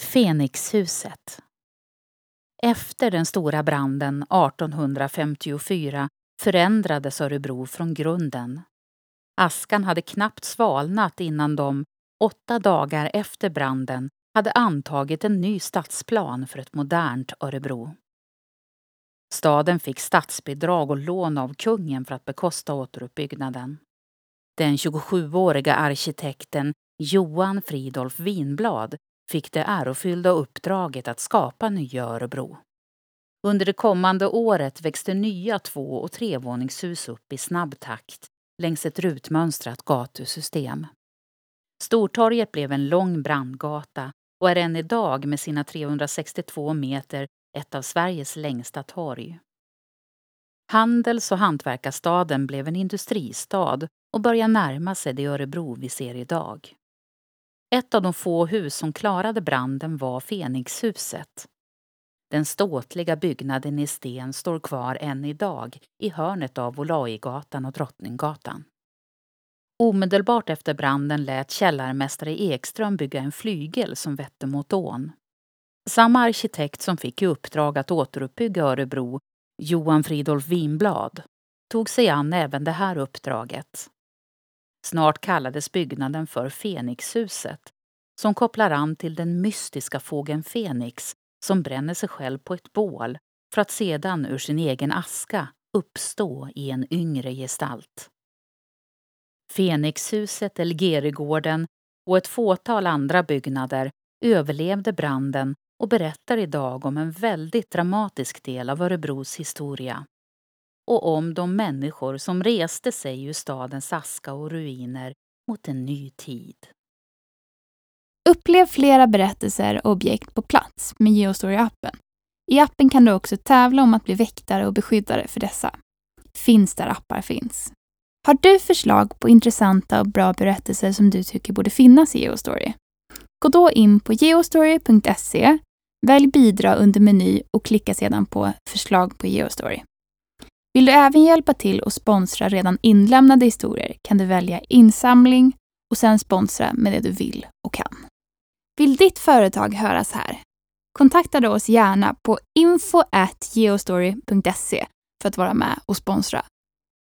Fenixhuset Efter den stora branden 1854 förändrades Örebro från grunden. Askan hade knappt svalnat innan de, åtta dagar efter branden, hade antagit en ny stadsplan för ett modernt Örebro. Staden fick statsbidrag och lån av kungen för att bekosta återuppbyggnaden. Den 27-åriga arkitekten Johan Fridolf Winblad fick det ärofyllda uppdraget att skapa nya Örebro. Under det kommande året växte nya två och trevåningshus upp i snabb takt längs ett rutmönstrat gatusystem. Stortorget blev en lång brandgata och är än idag med sina 362 meter ett av Sveriges längsta torg. Handels och hantverkarstaden blev en industristad och börjar närma sig det Örebro vi ser idag. Ett av de få hus som klarade branden var Fenixhuset. Den ståtliga byggnaden i sten står kvar än idag i hörnet av Olaigatan och Drottninggatan. Omedelbart efter branden lät källarmästare Ekström bygga en flygel som vette mot ån. Samma arkitekt som fick i uppdrag att återuppbygga Örebro, Johan Fridolf Winblad, tog sig an även det här uppdraget. Snart kallades byggnaden för Fenixhuset, som kopplar an till den mystiska fågeln Fenix som bränner sig själv på ett bål för att sedan ur sin egen aska uppstå i en yngre gestalt. Fenixhuset, Elgerigården och ett fåtal andra byggnader överlevde branden och berättar idag om en väldigt dramatisk del av Örebros historia. Och om de människor som reste sig ur stadens aska och ruiner mot en ny tid. Upplev flera berättelser och objekt på plats med Geostory-appen. I appen kan du också tävla om att bli väktare och beskyddare för dessa. Finns där appar finns. Har du förslag på intressanta och bra berättelser som du tycker borde finnas i Geostory? Gå då in på geostory.se, välj bidra under meny och klicka sedan på förslag på Geostory. Vill du även hjälpa till och sponsra redan inlämnade historier kan du välja insamling och sen sponsra med det du vill och kan. Vill ditt företag höras här? Kontakta då oss gärna på info.geostory.se för att vara med och sponsra